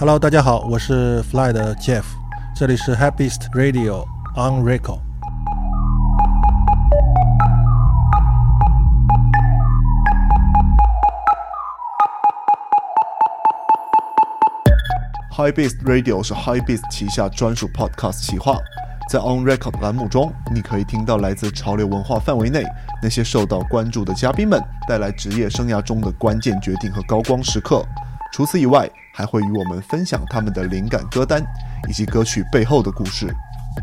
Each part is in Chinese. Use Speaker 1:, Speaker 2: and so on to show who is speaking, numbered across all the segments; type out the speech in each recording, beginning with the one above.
Speaker 1: Hello，大家好，我是 Fly 的 Jeff，这里是 Happiest Radio on Record。
Speaker 2: High Beast Radio 是 High Beast 旗下专属 Podcast 企划，在 On Record 栏目中，你可以听到来自潮流文化范围内那些受到关注的嘉宾们带来职业生涯中的关键决定和高光时刻。除此以外，还会与我们分享他们的灵感歌单以及歌曲背后的故事。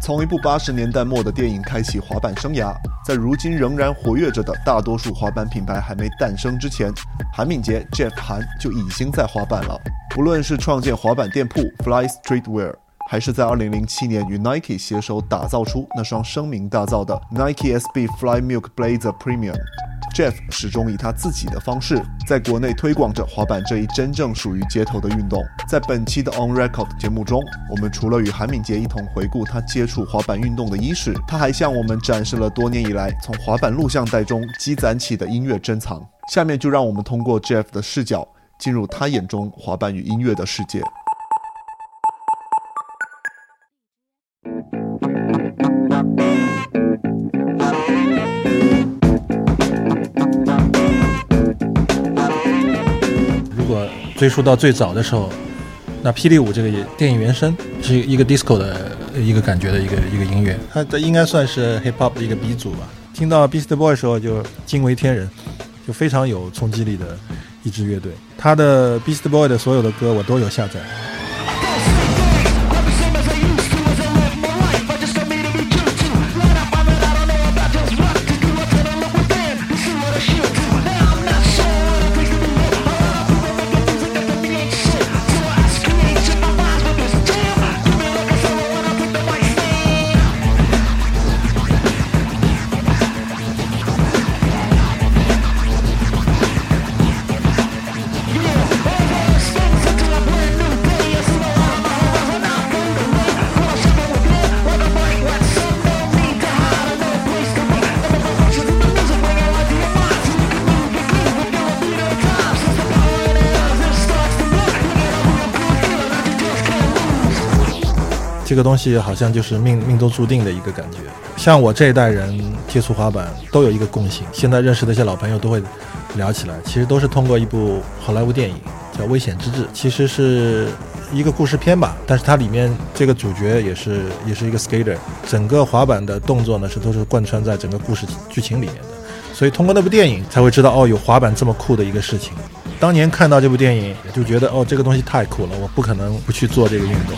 Speaker 2: 从一部八十年代末的电影开启滑板生涯，在如今仍然活跃着的大多数滑板品牌还没诞生之前，韩敏杰 Jeff 韩就已经在滑板了。不论是创建滑板店铺 Fly Streetwear，还是在2007年与 Nike 携手打造出那双声名大噪的 Nike SB Fly Milk Blazer Premium Jeff 始终以他自己的方式在国内推广着滑板这一真正属于街头的运动。在本期的 On Record 节目中，我们除了与韩敏杰一同回顾他接触滑板运动的伊始，他还向我们展示了多年以来从滑板录像带中积攒起的音乐珍藏。下面就让我们通过 Jeff 的视角。进入他眼中滑板与音乐的世界。
Speaker 1: 追溯到最早的时候，那《霹雳舞》这个电影原声是一个 disco 的一个感觉的一个一个音乐，它这应该算是 hip hop 的一个鼻祖吧。听到 Beast Boy 的时候就惊为天人，就非常有冲击力的。一支乐队，他的 Beast Boy 的所有的歌我都有下载。这个东西好像就是命命中注定的一个感觉。像我这一代人接触滑板都有一个共性，现在认识的一些老朋友都会聊起来，其实都是通过一部好莱坞电影叫《危险之至》，其实是一个故事片吧，但是它里面这个主角也是也是一个 skater，整个滑板的动作呢是都是贯穿在整个故事剧情里面的，所以通过那部电影才会知道哦，有滑板这么酷的一个事情。当年看到这部电影就觉得哦，这个东西太酷了，我不可能不去做这个运动。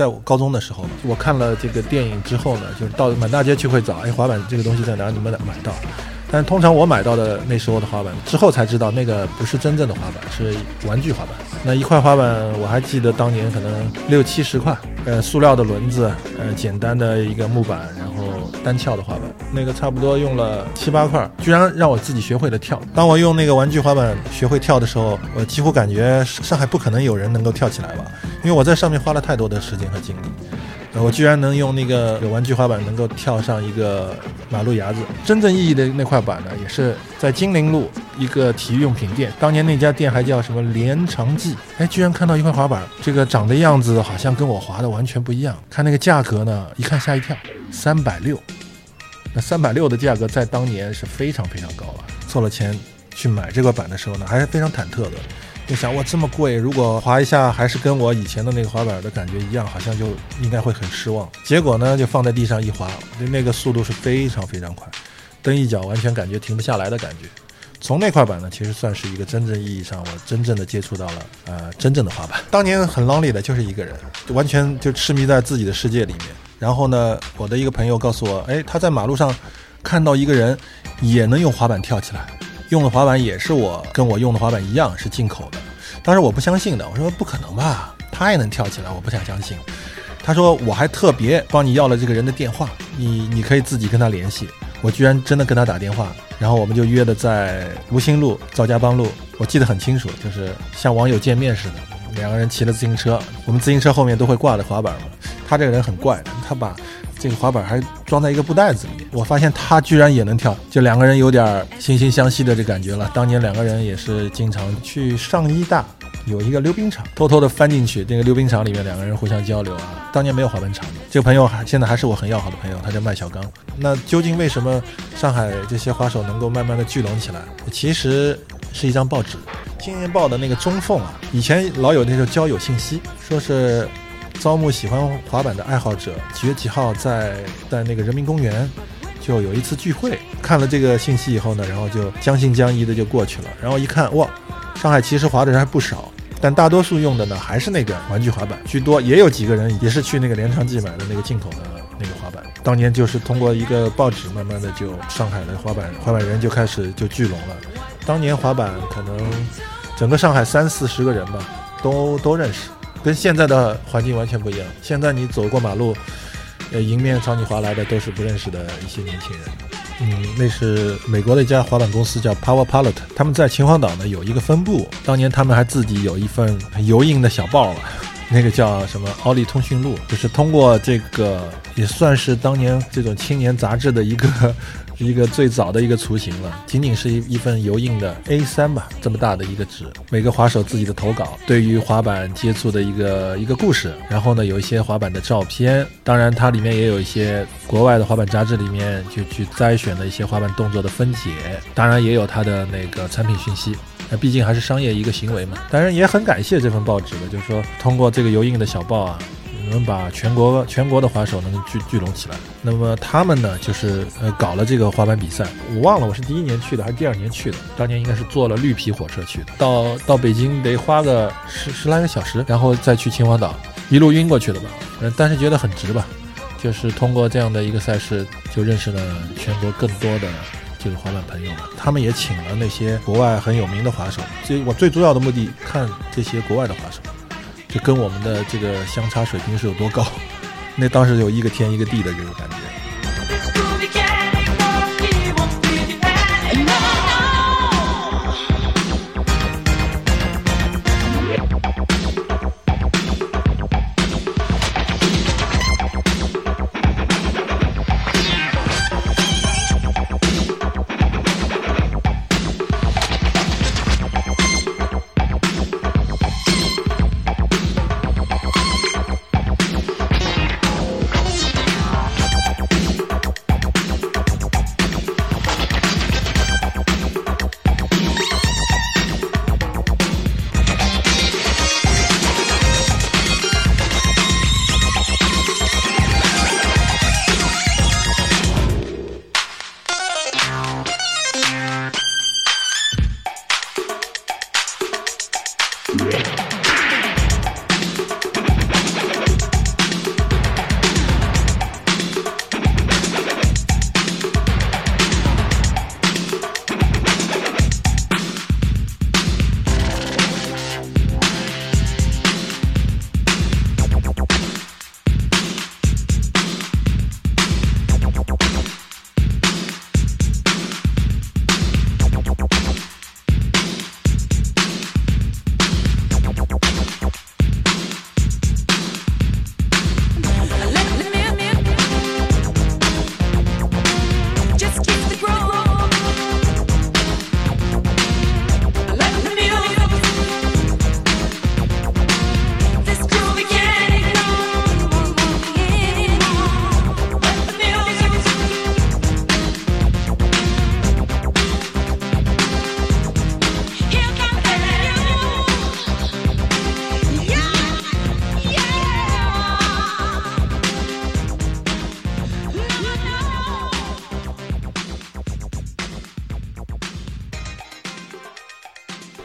Speaker 1: 在我高中的时候，我看了这个电影之后呢，就是到满大街去会找，哎，滑板这个东西在哪里能买到？但通常我买到的那时候的滑板，之后才知道那个不是真正的滑板，是玩具滑板。那一块滑板我还记得当年可能六七十块，呃，塑料的轮子，呃，简单的一个木板，然后单翘的滑板，那个差不多用了七八块，居然让我自己学会了跳。当我用那个玩具滑板学会跳的时候，我几乎感觉上海不可能有人能够跳起来吧。因为我在上面花了太多的时间和精力，我居然能用那个有玩具滑板能够跳上一个马路牙子。真正意义的那块板呢，也是在金陵路一个体育用品店，当年那家店还叫什么连长记。哎，居然看到一块滑板，这个长的样子好像跟我滑的完全不一样。看那个价格呢，一看吓一跳，三百六。那三百六的价格在当年是非常非常高了。凑了钱去买这块板的时候呢，还是非常忐忑的。就想哇这么贵，如果滑一下还是跟我以前的那个滑板的感觉一样，好像就应该会很失望。结果呢，就放在地上一滑，那个速度是非常非常快，蹬一脚完全感觉停不下来的感觉。从那块板呢，其实算是一个真正意义上我真正的接触到了呃真正的滑板。当年很 lonely 的，就是一个人，完全就痴迷在自己的世界里面。然后呢，我的一个朋友告诉我，哎，他在马路上看到一个人也能用滑板跳起来。用的滑板也是我跟我用的滑板一样是进口的，当时我不相信的，我说不可能吧，他也能跳起来，我不想相信。他说我还特别帮你要了这个人的电话，你你可以自己跟他联系。我居然真的跟他打电话，然后我们就约的在吴兴路赵家浜路，我记得很清楚，就是像网友见面似的，两个人骑了自行车，我们自行车后面都会挂着滑板嘛。他这个人很怪，他把这个滑板还装在一个布袋子里面，我发现他居然也能跳，就两个人有点惺惺相惜的这感觉了。当年两个人也是经常去上医大。有一个溜冰场，偷偷的翻进去，那个溜冰场里面两个人互相交流啊。当年没有滑板场的，这个朋友还现在还是我很要好的朋友，他叫麦小刚。那究竟为什么上海这些滑手能够慢慢的聚拢起来？其实是一张报纸，《青年报》的那个中缝啊，以前老有那种交友信息，说是招募喜欢滑板的爱好者，几月几号在在那个人民公园就有一次聚会。看了这个信息以后呢，然后就将信将疑的就过去了，然后一看哇。上海其实滑的人还不少，但大多数用的呢还是那个玩具滑板居多，也有几个人也是去那个连长记买的那个进口的那个滑板。当年就是通过一个报纸，慢慢的就上海的滑板滑板人就开始就聚拢了。当年滑板可能整个上海三四十个人吧，都都认识，跟现在的环境完全不一样。现在你走过马路，呃，迎面朝你滑来的都是不认识的一些年轻人。嗯，那是美国的一家滑板公司，叫 Power Pilot。他们在秦皇岛呢有一个分部。当年他们还自己有一份油印的小报了，那个叫什么《奥利通讯录》，就是通过这个也算是当年这种青年杂志的一个。一个最早的一个雏形了，仅仅是一一份油印的 A3 吧，这么大的一个纸，每个滑手自己的投稿，对于滑板接触的一个一个故事，然后呢有一些滑板的照片，当然它里面也有一些国外的滑板杂志里面就去摘选的一些滑板动作的分解，当然也有它的那个产品讯息，那毕竟还是商业一个行为嘛，当然也很感谢这份报纸的，就是说通过这个油印的小报啊。能把全国全国的滑手能聚聚拢起来，那么他们呢，就是呃搞了这个滑板比赛。我忘了我是第一年去的还是第二年去的，当年应该是坐了绿皮火车去的，到到北京得花个十十来个小时，然后再去秦皇岛，一路晕过去的吧。嗯，但是觉得很值吧，就是通过这样的一个赛事，就认识了全国更多的这个滑板朋友们。他们也请了那些国外很有名的滑手，这我最重要的目的看这些国外的滑手。就跟我们的这个相差水平是有多高，那当时有一个天一个地的这种感觉。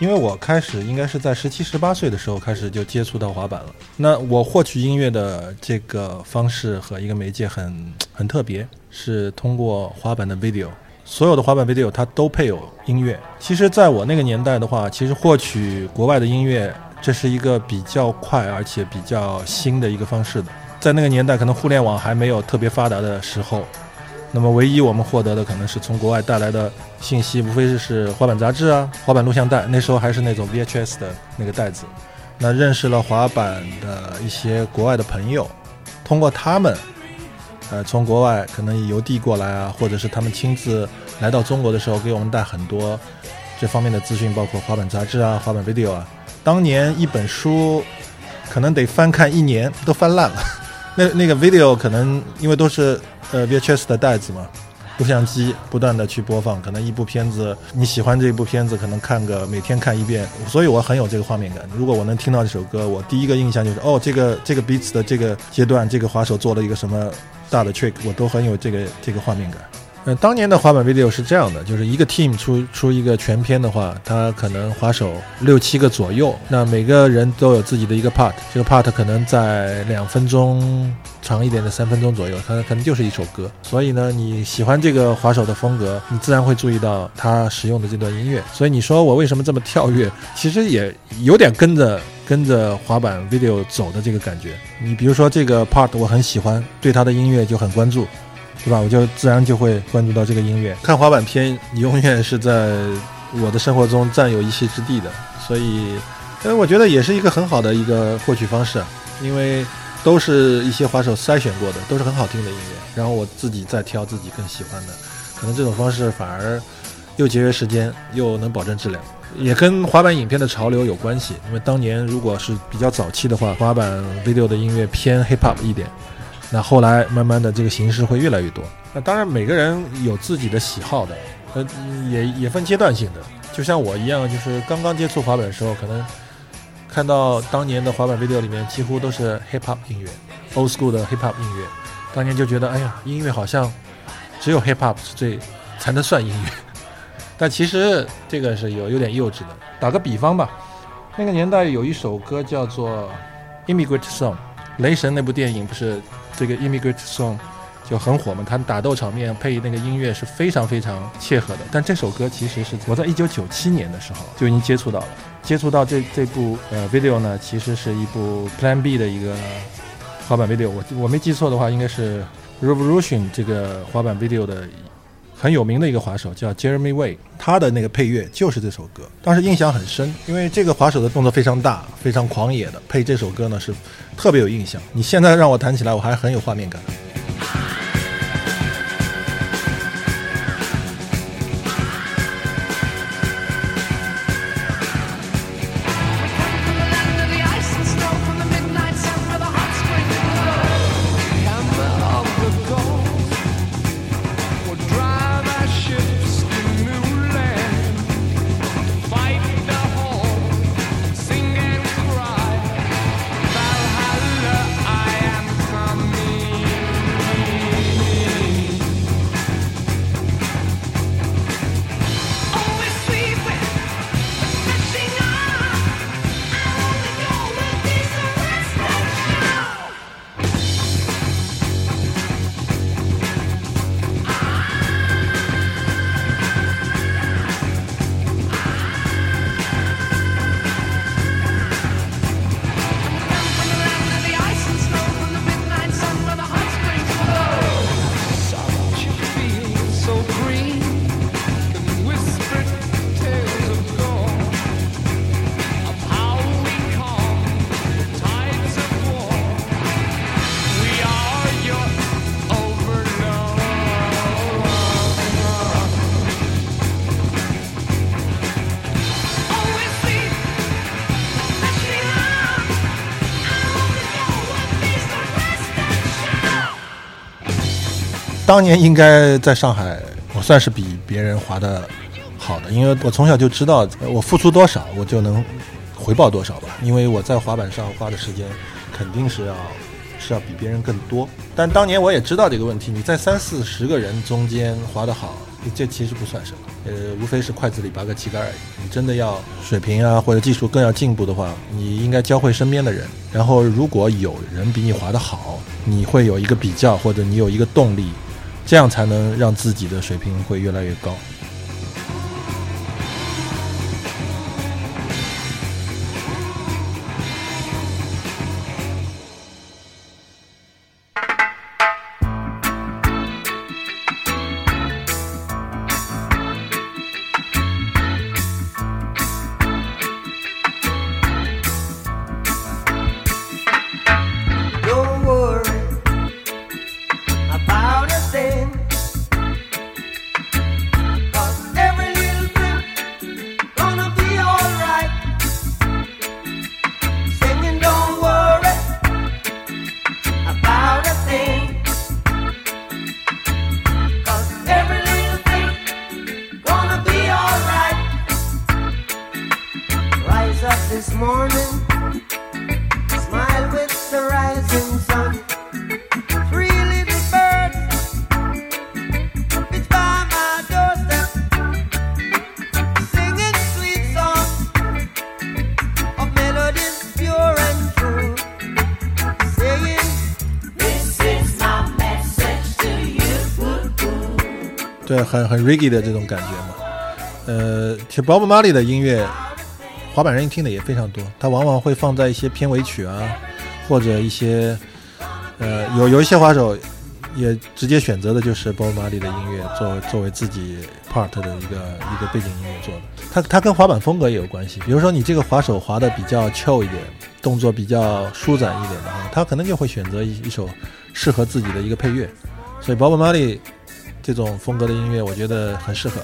Speaker 1: 因为我开始应该是在十七十八岁的时候开始就接触到滑板了。那我获取音乐的这个方式和一个媒介很很特别，是通过滑板的 video。所有的滑板 video 它都配有音乐。其实，在我那个年代的话，其实获取国外的音乐，这是一个比较快而且比较新的一个方式的。在那个年代，可能互联网还没有特别发达的时候。那么唯一我们获得的可能是从国外带来的信息，无非就是滑板杂志啊、滑板录像带，那时候还是那种 VHS 的那个袋子。那认识了滑板的一些国外的朋友，通过他们，呃，从国外可能邮递过来啊，或者是他们亲自来到中国的时候，给我们带很多这方面的资讯，包括滑板杂志啊、滑板 video 啊。当年一本书可能得翻看一年，都翻烂了。那那个 video 可能因为都是呃 VHS 的袋子嘛，录像机不断的去播放，可能一部片子你喜欢这一部片子，可能看个每天看一遍，所以我很有这个画面感。如果我能听到这首歌，我第一个印象就是哦，这个这个彼此的这个阶段，这个滑手做了一个什么大的 trick，我都很有这个这个画面感。嗯，当年的滑板 video 是这样的，就是一个 team 出出一个全片的话，他可能滑手六七个左右，那每个人都有自己的一个 part，这个 part 可能在两分钟长一点的三分钟左右，它可能就是一首歌。所以呢，你喜欢这个滑手的风格，你自然会注意到他使用的这段音乐。所以你说我为什么这么跳跃，其实也有点跟着跟着滑板 video 走的这个感觉。你比如说这个 part 我很喜欢，对他的音乐就很关注。对吧？我就自然就会关注到这个音乐。看滑板片，你永远是在我的生活中占有一席之地的。所以，呃，我觉得也是一个很好的一个获取方式，因为都是一些滑手筛选过的，都是很好听的音乐。然后我自己再挑自己更喜欢的，可能这种方式反而又节约时间，又能保证质量，也跟滑板影片的潮流有关系。因为当年如果是比较早期的话，滑板 video 的音乐偏 hip hop 一点。那后来慢慢的这个形式会越来越多。那当然每个人有自己的喜好的，呃，也也分阶段性的。就像我一样，就是刚刚接触滑板的时候，可能看到当年的滑板 video 里面几乎都是 hip hop 音乐，old school 的 hip hop 音乐。当年就觉得，哎呀，音乐好像只有 hip hop 是最才能算音乐。但其实这个是有有点幼稚的。打个比方吧，那个年代有一首歌叫做《Immigrant Song》，雷神那部电影不是？这个 Immigrant Song 就很火嘛，它打斗场面配那个音乐是非常非常切合的。但这首歌其实是我在一九九七年的时候就已经接触到了，接触到这这部呃 video 呢，其实是一部 Plan B 的一个滑板 video。我我没记错的话，应该是 Revolution 这个滑板 video 的。很有名的一个滑手叫 Jeremy Way，他的那个配乐就是这首歌，当时印象很深，因为这个滑手的动作非常大，非常狂野的，配这首歌呢是特别有印象。你现在让我弹起来，我还很有画面感。当年应该在上海，我算是比别人滑的好的，因为我从小就知道，我付出多少，我就能回报多少吧。因为我在滑板上花的时间，肯定是要是要比别人更多。但当年我也知道这个问题，你在三四十个人中间滑得好，这其实不算什么，呃，无非是筷子里拔个旗杆而已。你真的要水平啊或者技术更要进步的话，你应该教会身边的人。然后如果有人比你滑得好，你会有一个比较，或者你有一个动力。这样才能让自己的水平会越来越高。很很 reggae 的这种感觉嘛。呃，其实 Bob Marley 的音乐，滑板人听的也非常多，他往往会放在一些片尾曲啊，或者一些呃有有一些滑手也直接选择的就是 Bob Marley 的音乐作作为自己 part 的一个一个背景音乐做的。它它跟滑板风格也有关系，比如说你这个滑手滑的比较俏一点，动作比较舒展一点的话，他可能就会选择一一首适合自己的一个配乐。所以 Bob Marley 这种风格的音乐，我觉得很适合。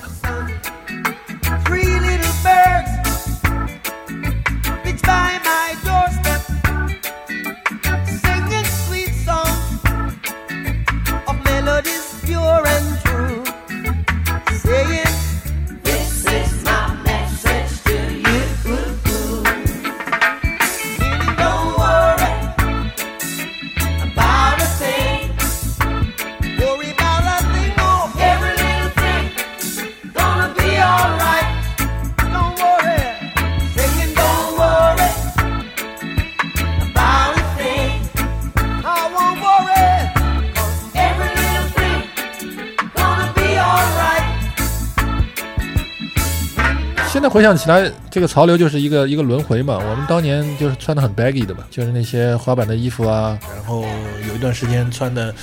Speaker 1: 现在回想起来，这个潮流就是一个一个轮回嘛。我们当年就是穿的很 baggy 的嘛，就是那些滑板的衣服啊，然后有一段时间穿的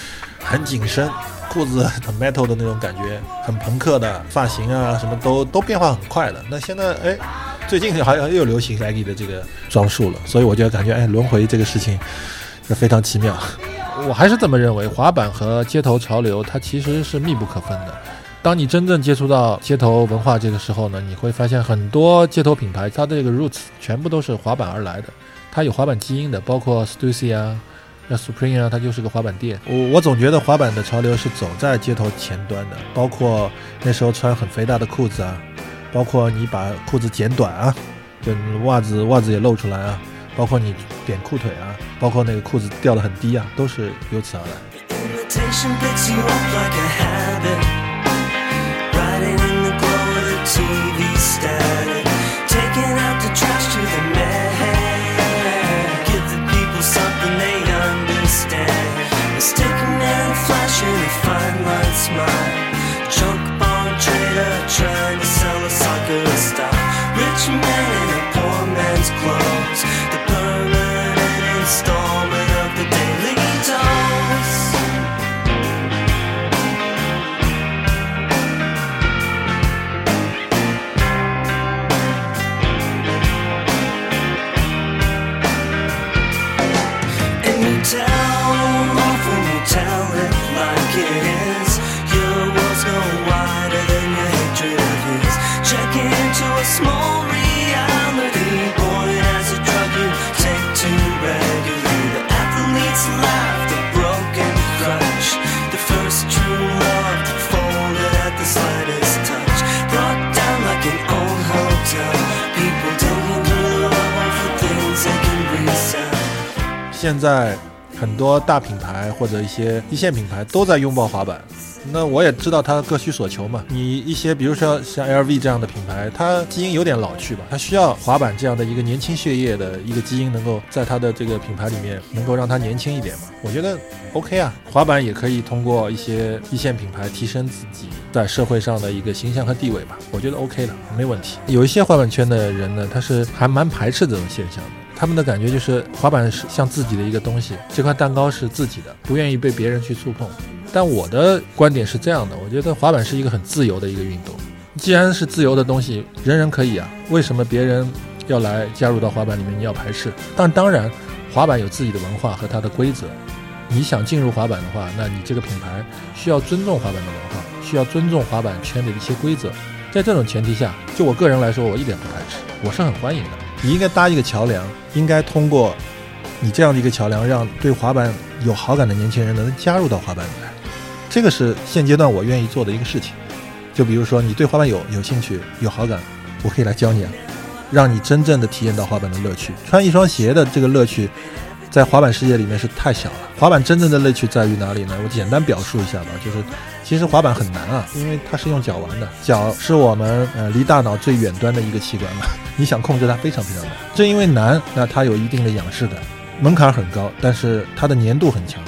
Speaker 1: 很紧身，裤子很 metal 的那种感觉，很朋克的发型啊，什么都都变化很快的。那现在哎，最近好像又流行 baggy 的这个装束了，所以我就感觉哎，轮回这个事情是非常奇妙。我还是这么认为，滑板和街头潮流它其实是密不可分的。当你真正接触到街头文化这个时候呢，你会发现很多街头品牌，它的这个 roots 全部都是滑板而来的，它有滑板基因的，包括 Stussy 啊、那 Supreme 啊，它就是个滑板店。我我总觉得滑板的潮流是走在街头前端的，包括那时候穿很肥大的裤子啊，包括你把裤子剪短啊，就袜子袜子也露出来啊，包括你点裤腿啊，包括那个裤子掉得很低啊，都是由此而来。
Speaker 3: mine.
Speaker 1: 现在很多大品牌或者一些一线品牌都在拥抱滑板。那我也知道它各需所求嘛。你一些比如说像 LV 这样的品牌，它基因有点老去吧，它需要滑板这样的一个年轻血液的一个基因，能够在它的这个品牌里面能够让它年轻一点嘛。我觉得 OK 啊，滑板也可以通过一些一线品牌提升自己在社会上的一个形象和地位吧。我觉得 OK 的，没问题。有一些滑板圈的人呢，他是还蛮排斥这种现象的。他们的感觉就是滑板是像自己的一个东西，这块蛋糕是自己的，不愿意被别人去触碰。但我的观点是这样的，我觉得滑板是一个很自由的一个运动。既然是自由的东西，人人可以啊，为什么别人要来加入到滑板里面？你要排斥？但当然，滑板有自己的文化和它的规则。你想进入滑板的话，那你这个品牌需要尊重滑板的文化，需要尊重滑板圈的一些规则。在这种前提下，就我个人来说，我一点不排斥，我是很欢迎的。你应该搭一个桥梁，应该通过你这样的一个桥梁，让对滑板有好感的年轻人能加入到滑板里来。这个是现阶段我愿意做的一个事情。就比如说，你对滑板有有兴趣、有好感，我可以来教你啊。让你真正的体验到滑板的乐趣。穿一双鞋的这个乐趣，在滑板世界里面是太小了。滑板真正的乐趣在于哪里呢？我简单表述一下吧，就是其实滑板很难啊，因为它是用脚玩的，脚是我们呃离大脑最远端的一个器官嘛，你想控制它非常非常难。正因为难，那它有一定的仰视感，门槛很高，但是它的粘度很强。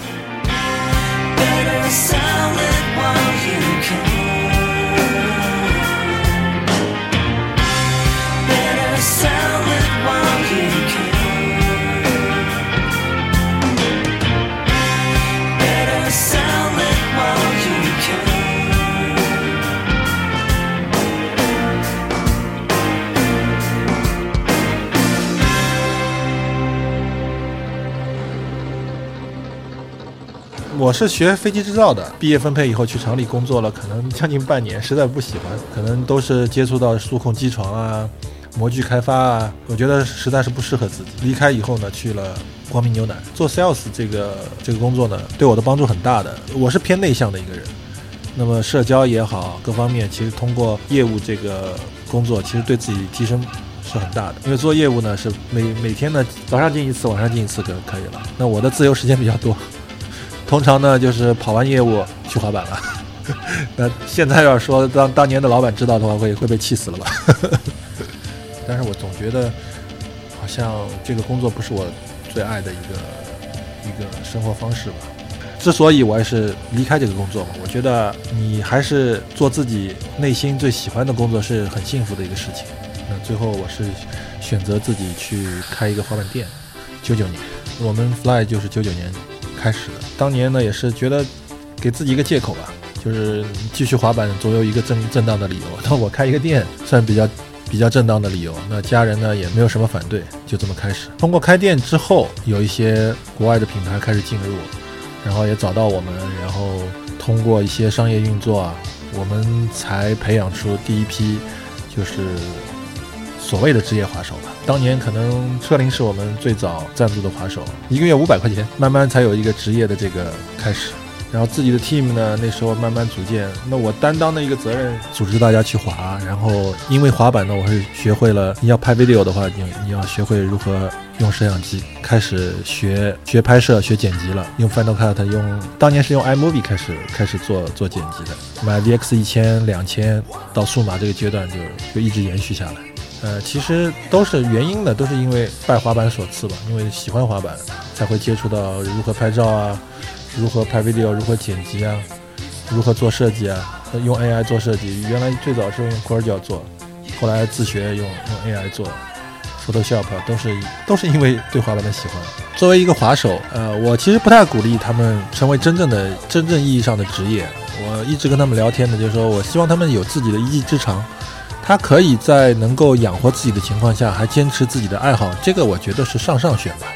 Speaker 1: 我是学飞机制造的，毕业分配以后去厂里工作了，可能将近半年，实在不喜欢，可能都是接触到数控机床啊、模具开发啊，我觉得实在是不适合自己。离开以后呢，去了光明牛奶做 sales 这个这个工作呢，对我的帮助很大的。我是偏内向的一个人，那么社交也好，各方面其实通过业务这个工作，其实对自己提升是很大的。因为做业务呢，是每每天呢早上进一次，晚上进一次就可以了。那我的自由时间比较多，通常呢就是跑完业务去滑板了。那现在要说当当年的老板知道的话，会会被气死了吧？但是我总觉得好像这个工作不是我最爱的一个一个生活方式吧。之所以我也是离开这个工作嘛，我觉得你还是做自己内心最喜欢的工作是很幸福的一个事情。那最后我是选择自己去开一个滑板店，九九年，我们 Fly 就是九九年开始的。当年呢也是觉得给自己一个借口吧，就是继续滑板总有一个正正当的理由。那我开一个店算比较比较正当的理由，那家人呢也没有什么反对，就这么开始。通过开店之后，有一些国外的品牌开始进入，然后也找到我们，然后通过一些商业运作啊，我们才培养出第一批就是所谓的职业滑手吧。当年可能车林是我们最早赞助的滑手，一个月五百块钱，慢慢才有一个职业的这个开始。然后自己的 team 呢，那时候慢慢组建。那我担当的一个责任，组织大家去滑。然后因为滑板呢，我是学会了，你要拍 video 的话，你你要学会如何用摄像机，开始学学拍摄、学剪辑了。用 Final Cut，用当年是用 iMovie 开始开始做做剪辑的。买 VX 一千、两千到数码这个阶段就就一直延续下来。呃，其实都是原因的，都是因为拜滑板所赐吧。因为喜欢滑板，才会接触到如何拍照啊，如何拍 video，如何剪辑啊，如何做设计啊，用 AI 做设计。原来最早是用 Corel 做，后来自学用用 AI 做 Photoshop，都是都是因为对滑板的喜欢。作为一个滑手，呃，我其实不太鼓励他们成为真正的真正意义上的职业。我一直跟他们聊天的，就是说我希望他们有自己的一技之长。他可以在能够养活自己的情况下，还坚持自己的爱好，这个我觉得是上上选吧。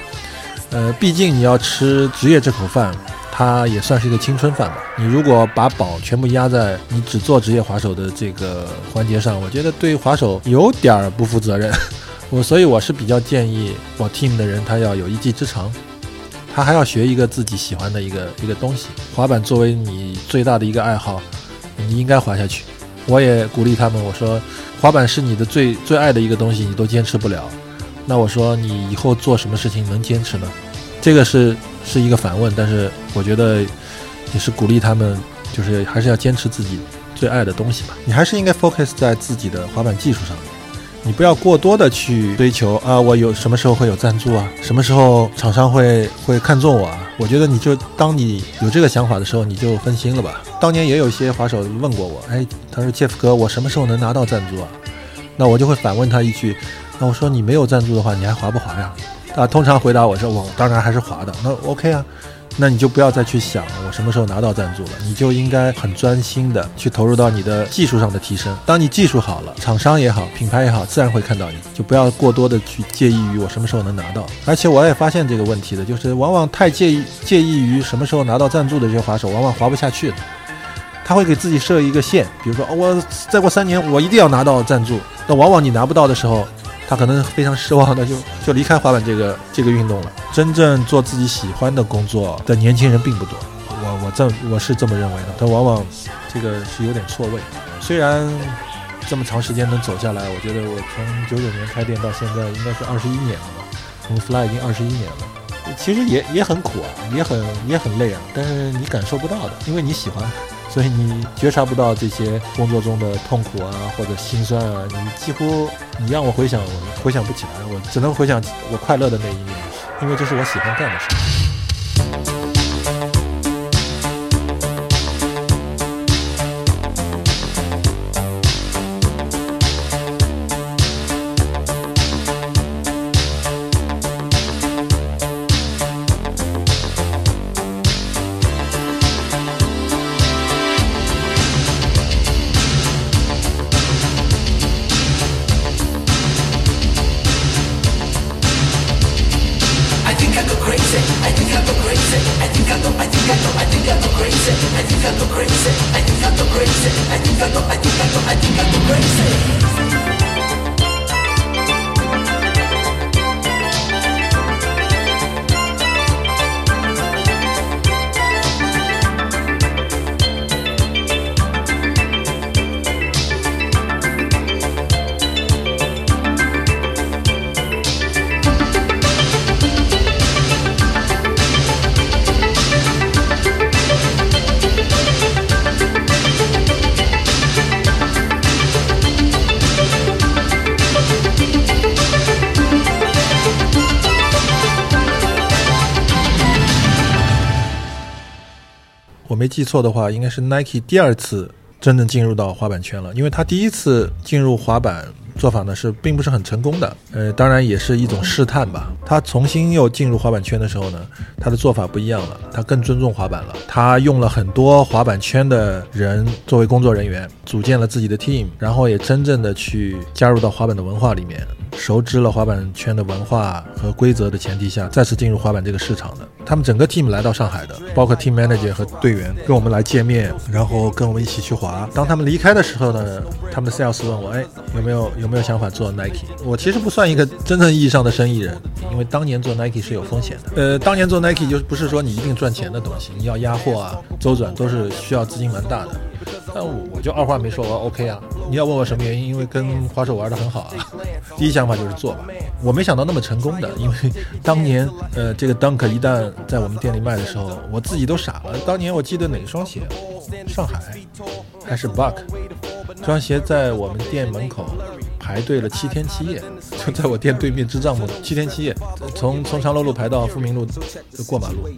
Speaker 1: 呃，毕竟你要吃职业这口饭，它也算是一个青春饭吧。你如果把宝全部压在你只做职业滑手的这个环节上，我觉得对滑手有点儿不负责任。我所以我是比较建议我 team 的人，他要有一技之长，他还要学一个自己喜欢的一个一个东西。滑板作为你最大的一个爱好，你应该滑下去。我也鼓励他们，我说，滑板是你的最最爱的一个东西，你都坚持不了，那我说你以后做什么事情能坚持呢？这个是是一个反问，但是我觉得也是鼓励他们，就是还是要坚持自己最爱的东西吧。你还是应该 focus 在自己的滑板技术上面，你不要过多的去追求啊，我有什么时候会有赞助啊，什么时候厂商会会看中我啊？我觉得你就当你有这个想法的时候，你就分心了吧。当年也有一些滑手问过我，哎，他说 Jeff 哥，我什么时候能拿到赞助啊？那我就会反问他一句，那我说你没有赞助的话，你还滑不滑呀？啊，通常回答我说我当然还是滑的。那 OK 啊，那你就不要再去想我什么时候拿到赞助了，你就应该很专心的去投入到你的技术上的提升。当你技术好了，厂商也好，品牌也好，自然会看到你，就不要过多的去介意于我什么时候能拿到。而且我也发现这个问题的，就是往往太介意介意于什么时候拿到赞助的这些滑手，往往滑不下去的。他会给自己设一个线，比如说、我再过三年我一定要拿到赞助，那往往你拿不到的时候，他可能非常失望的就 就离开滑板这个这个运动了。真正做自己喜欢的工作的年轻人并不多，我我这我是这么认为的，但往往这个是有点错位。虽然这么长时间能走下来，我觉得我从九九年开店到现在应该是二十一年了吧，从 Fly 已经二十一年了。其实也也很苦啊，也很也很累啊，但是你感受不到的，因为你喜欢，所以你觉察不到这些工作中的痛苦啊或者心酸啊，你几乎你让我回想，我回想不起来，我只能回想我快乐的那一面，因为这是我喜欢干的事。记错的话，应该是 Nike 第二次真正进入到滑板圈了，因为他第一次进入滑板做法呢是并不是很成功的，呃，当然也是一种试探吧。他重新又进入滑板圈的时候呢，他的做法不一样了，他更尊重滑板了，他用了很多滑板圈的人作为工作人员，组建了自己的 team，然后也真正的去加入到滑板的文化里面，熟知了滑板圈的文化和规则的前提下，再次进入滑板这个市场的。他们整个 team 来到上海的，包括 team manager 和队员跟我们来见面，然后跟我们一起去滑。当他们离开的时候呢，他们的 sales 问我，哎，有没有有没有想法做 Nike？我其实不算一个真正意义上的生意人，因为当年做 Nike 是有风险的。呃，当年做 Nike 就不是说你一定赚钱的东西，你要压货啊、周转都是需要资金蛮大的。但我我就二话没说，我说 OK 啊。你要问我什么原因？因为跟滑手玩的很好啊。第一想法就是做吧。我没想到那么成功的，因为当年呃这个 Dunk 一旦在我们店里卖的时候，我自己都傻了。当年我记得哪双鞋？上海还是 Buck 这双鞋在我们店门口排队了七天七夜，就在我店对面支帐篷七天七夜，从从长乐路排到富民路过马路。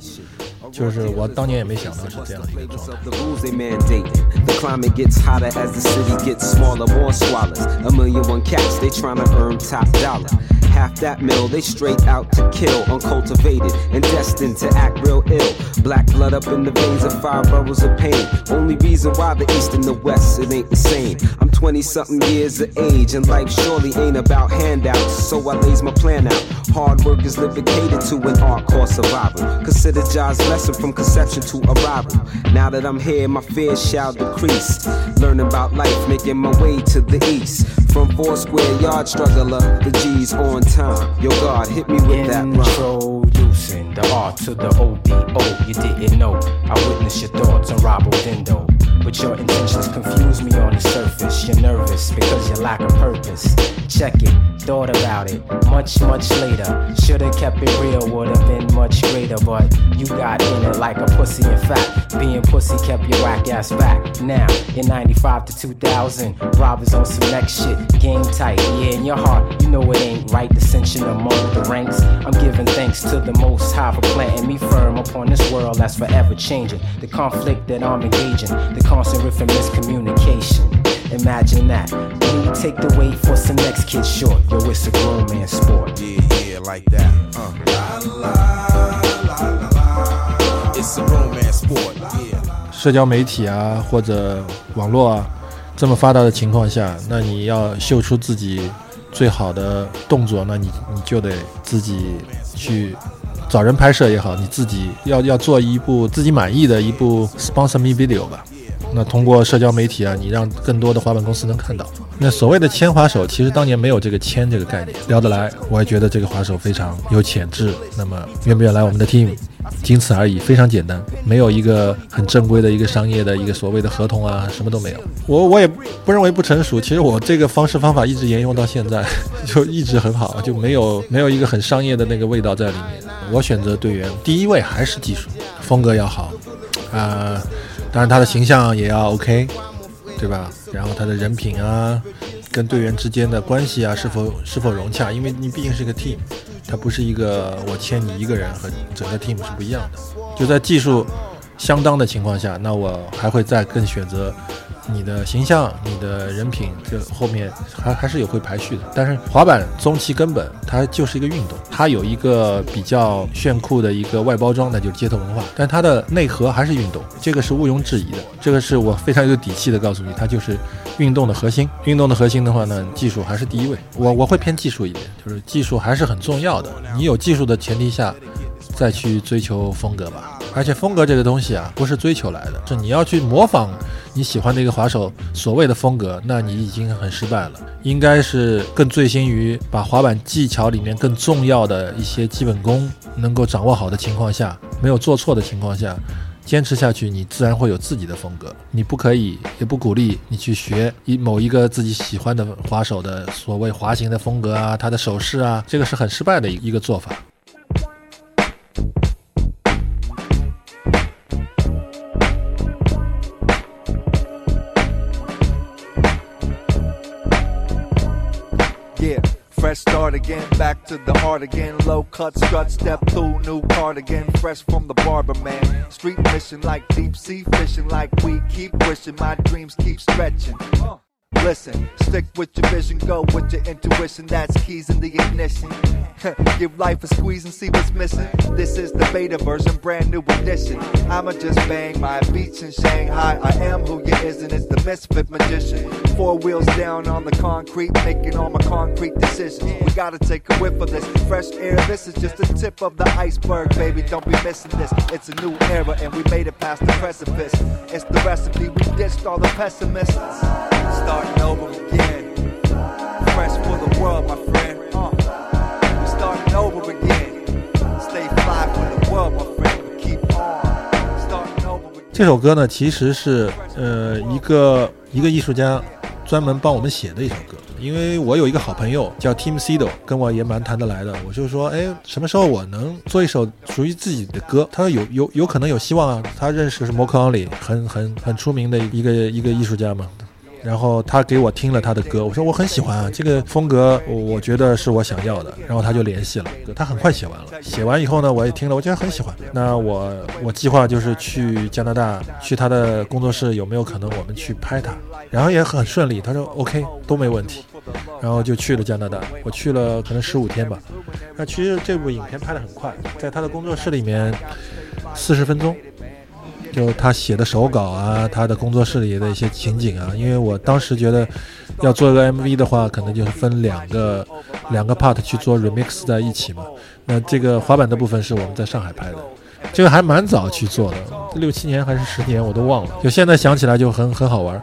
Speaker 1: 就是我当年也没想到是这样的一个状态。
Speaker 4: the rules they mandate. The climate gets hotter as the city gets smaller, more swallows. A million one cats, they tryna earn top dollar. Half that mill, they straight out to kill, uncultivated and destined to act real ill. Black blood up in the veins of five boroughs of pain. Only reason why the east and the west, it ain't the same. I'm 20 something years of age, and life surely ain't about handouts. So I lays my plan out. Hard work is catered to an art core survival. Consider jobs lesson from conception to arrival. Now that I'm here, my fears shall decrease. Learning about life, making my way to the east. From four square yard struggler, the G's on time. Yo, God, hit me with that rhyme.
Speaker 5: Introducing the R to the OBO. You didn't know. I witnessed your thoughts on Robo Dindo. But your intentions confuse me on the surface. You're nervous because you lack a purpose. Check it, thought about it. Much, much later. Should've kept it real, would've been much greater. But you got in it like a pussy in fact. Being pussy kept your whack ass back. Now, in 95 to 2000, robbers on some next shit. Game tight, yeah, in your heart, you know it ain't right. Dissension among the ranks. I'm giving thanks to the most high for planting me firm upon this world that's forever changing. The conflict that I'm engaging, the constant and miscommunication. Imagine that. You take the weight for some next kid short, yo, it's a grown man sport.
Speaker 6: Yeah, yeah, like that. Uh. It's a romance sport, yeah.
Speaker 1: 社交媒体啊或者网络啊这么发达的情况下，那你要秀出自己最好的动作，那你你就得自己去找人拍摄也好，你自己要要做一部自己满意的一部 sponsor me video 吧。那通过社交媒体啊，你让更多的滑板公司能看到。那所谓的签滑手，其实当年没有这个签这个概念，聊得来，我也觉得这个滑手非常有潜质。那么愿不愿来我们的 team？仅此而已，非常简单，没有一个很正规的一个商业的一个所谓的合同啊，什么都没有。我我也不认为不成熟，其实我这个方式方法一直沿用到现在，就一直很好，就没有没有一个很商业的那个味道在里面。我选择队员，第一位还是技术，风格要好，啊、当然他的形象也要 OK，对吧？然后他的人品啊，跟队员之间的关系啊，是否是否融洽？因为你毕竟是个 team，他不是一个我签你一个人和整个 team 是不一样的。就在技术相当的情况下，那我还会再更选择你的形象、你的人品，这后面还还是有会排序的。但是滑板终其根本，它就是一个运动，它有一个比较炫酷的一个外包装，那就是街头文化，但它的内核还是运动，这个是毋庸置疑的。这个是我非常有底气的告诉你，它就是运动的核心。运动的核心的话呢，技术还是第一位。我我会偏技术一点，就是技术还是很重要的。你有技术的前提下，再去追求风格吧。而且风格这个东西啊，不是追求来的，是你要去模仿你喜欢的一个滑手所谓的风格，那你已经很失败了。应该是更醉心于把滑板技巧里面更重要的一些基本功能够掌握好的情况下，没有做错的情况下。坚持下去，你自然会有自己的风格。你不可以，也不鼓励你去学一某一个自己喜欢的滑手的所谓滑行的风格啊，他的手势啊，这个是很失败的一个做法。
Speaker 7: Fresh start again, back to the heart again. Low cut strut, step through, new cardigan, fresh from the barber man. Street mission like deep sea fishing, like we keep wishing my dreams keep stretching. Listen, stick with your vision, go with your intuition. That's keys in the ignition. Give life a squeeze and see what's missing. This is the beta version, brand new edition. I'ma just bang my beats in Shanghai. I am who you isn't. It's the misfit magician. Four wheels down on the concrete, making all my concrete decisions. We gotta take a whiff of this fresh air. This is just the tip of the iceberg, baby. Don't be missing this. It's a new era, and we made it past the precipice. It's the recipe. We ditched all the pessimists. Start noble again
Speaker 1: 这首歌呢，其实是呃一个一个艺术家专门帮我们写的一首歌。因为我有一个好朋友叫 Tim Sido，跟我也蛮谈得来的。我就说，哎，什么时候我能做一首属于自己的歌？他说有有有可能有希望啊。他认识是 m o k o n l y 很很很出名的一个一个艺术家嘛。然后他给我听了他的歌，我说我很喜欢啊，这个风格我觉得是我想要的。然后他就联系了，他很快写完了。写完以后呢，我也听了，我觉得很喜欢。那我我计划就是去加拿大，去他的工作室，有没有可能我们去拍他？然后也很顺利，他说 OK 都没问题。然后就去了加拿大，我去了可能十五天吧。那其实这部影片拍得很快，在他的工作室里面四十分钟。就他写的手稿啊，他的工作室里的一些情景啊，因为我当时觉得要做一个 MV 的话，可能就是分两个两个 part 去做 remix 在一起嘛。那这个滑板的部分是我们在上海拍的，这个还蛮早去做的，六七年还是十年我都忘了，就现在想起来就很很好玩。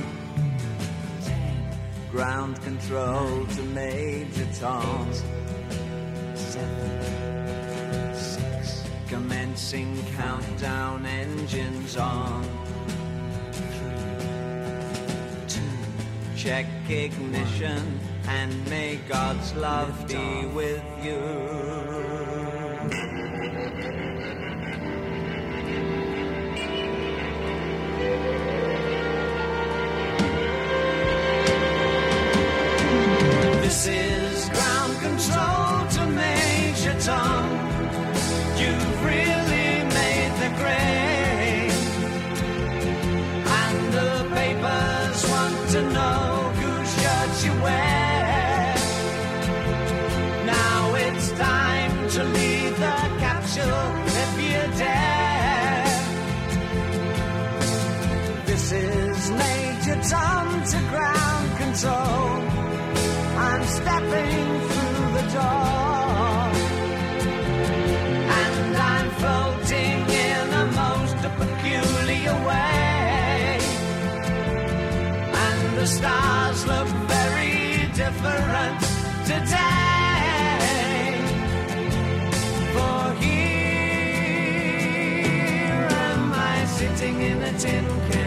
Speaker 8: Ground control to Major Tom. Commencing countdown engines on. Check ignition and may God's love be with you. Different today. For here am I sitting in a tin can.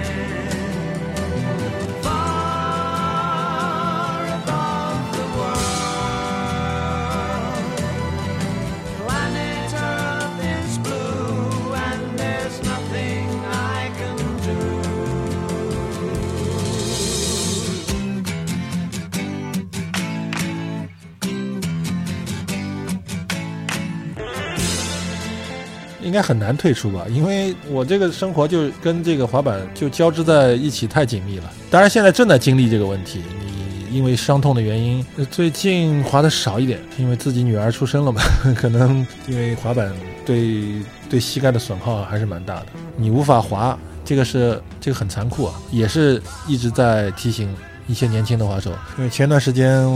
Speaker 1: 应该很难退出吧，因为我这个生活就跟这个滑板就交织在一起太紧密了。当然，现在正在经历这个问题。你因为伤痛的原因，最近滑的少一点，因为自己女儿出生了嘛，可能因为滑板对对膝盖的损耗还是蛮大的。你无法滑，这个是这个很残酷啊，也是一直在提醒一些年轻的滑手。因为前段时间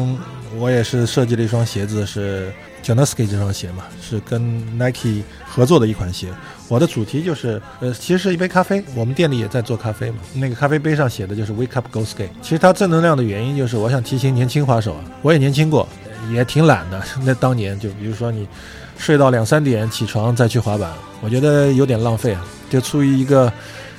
Speaker 1: 我也是设计了一双鞋子，是 Janoski 这双鞋嘛，是跟 Nike 合作的一款鞋。我的主题就是，呃，其实是一杯咖啡。我们店里也在做咖啡嘛，那个咖啡杯上写的就是 “Wake up, go skate”。其实它正能量的原因就是，我想提醒年轻滑手啊，我也年轻过，也挺懒的。那当年就比如说你睡到两三点起床再去滑板，我觉得有点浪费啊。就出于一个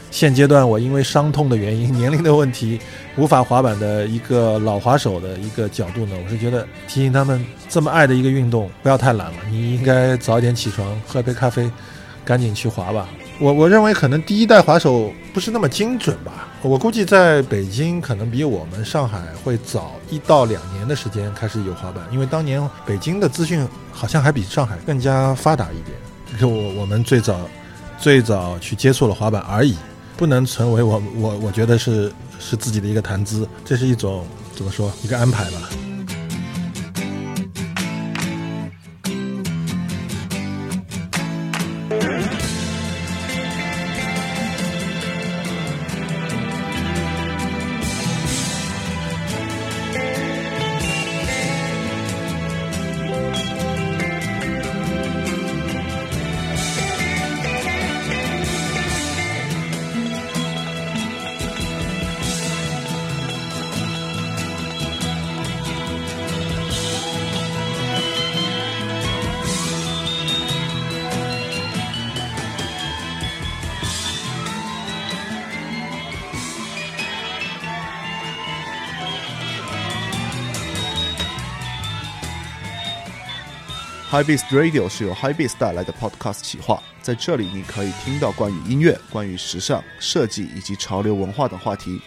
Speaker 1: 现阶段我因为伤痛的原因、年龄的问题无法滑板的一个老滑手的一个角度呢，我是觉得提醒他们这么爱的一个运动，不要太懒了，你应该早一点起床，喝杯咖啡，赶紧去滑吧。我我认为可能第一代滑手不是那么精准吧，我估计在北京可能比我们上海会早一到两年的时间开始有滑板，因为当年北京的资讯好像还比上海更加发达一点。就我我们最早最早去接触了滑板而已，不能成为我我我觉得是是自己的一个谈资，这是一种怎么说一个安排吧。
Speaker 2: High Beast Radio 是由 High Beast 带来的 Podcast 企划，在这里你可以听到关于音乐、关于时尚、设计以及潮流文化等话题。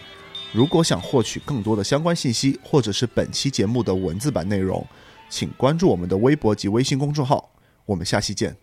Speaker 2: 如果想获取更多的相关信息，或者是本期节目的文字版内容，请关注我们的微博及微信公众号。我们下期见。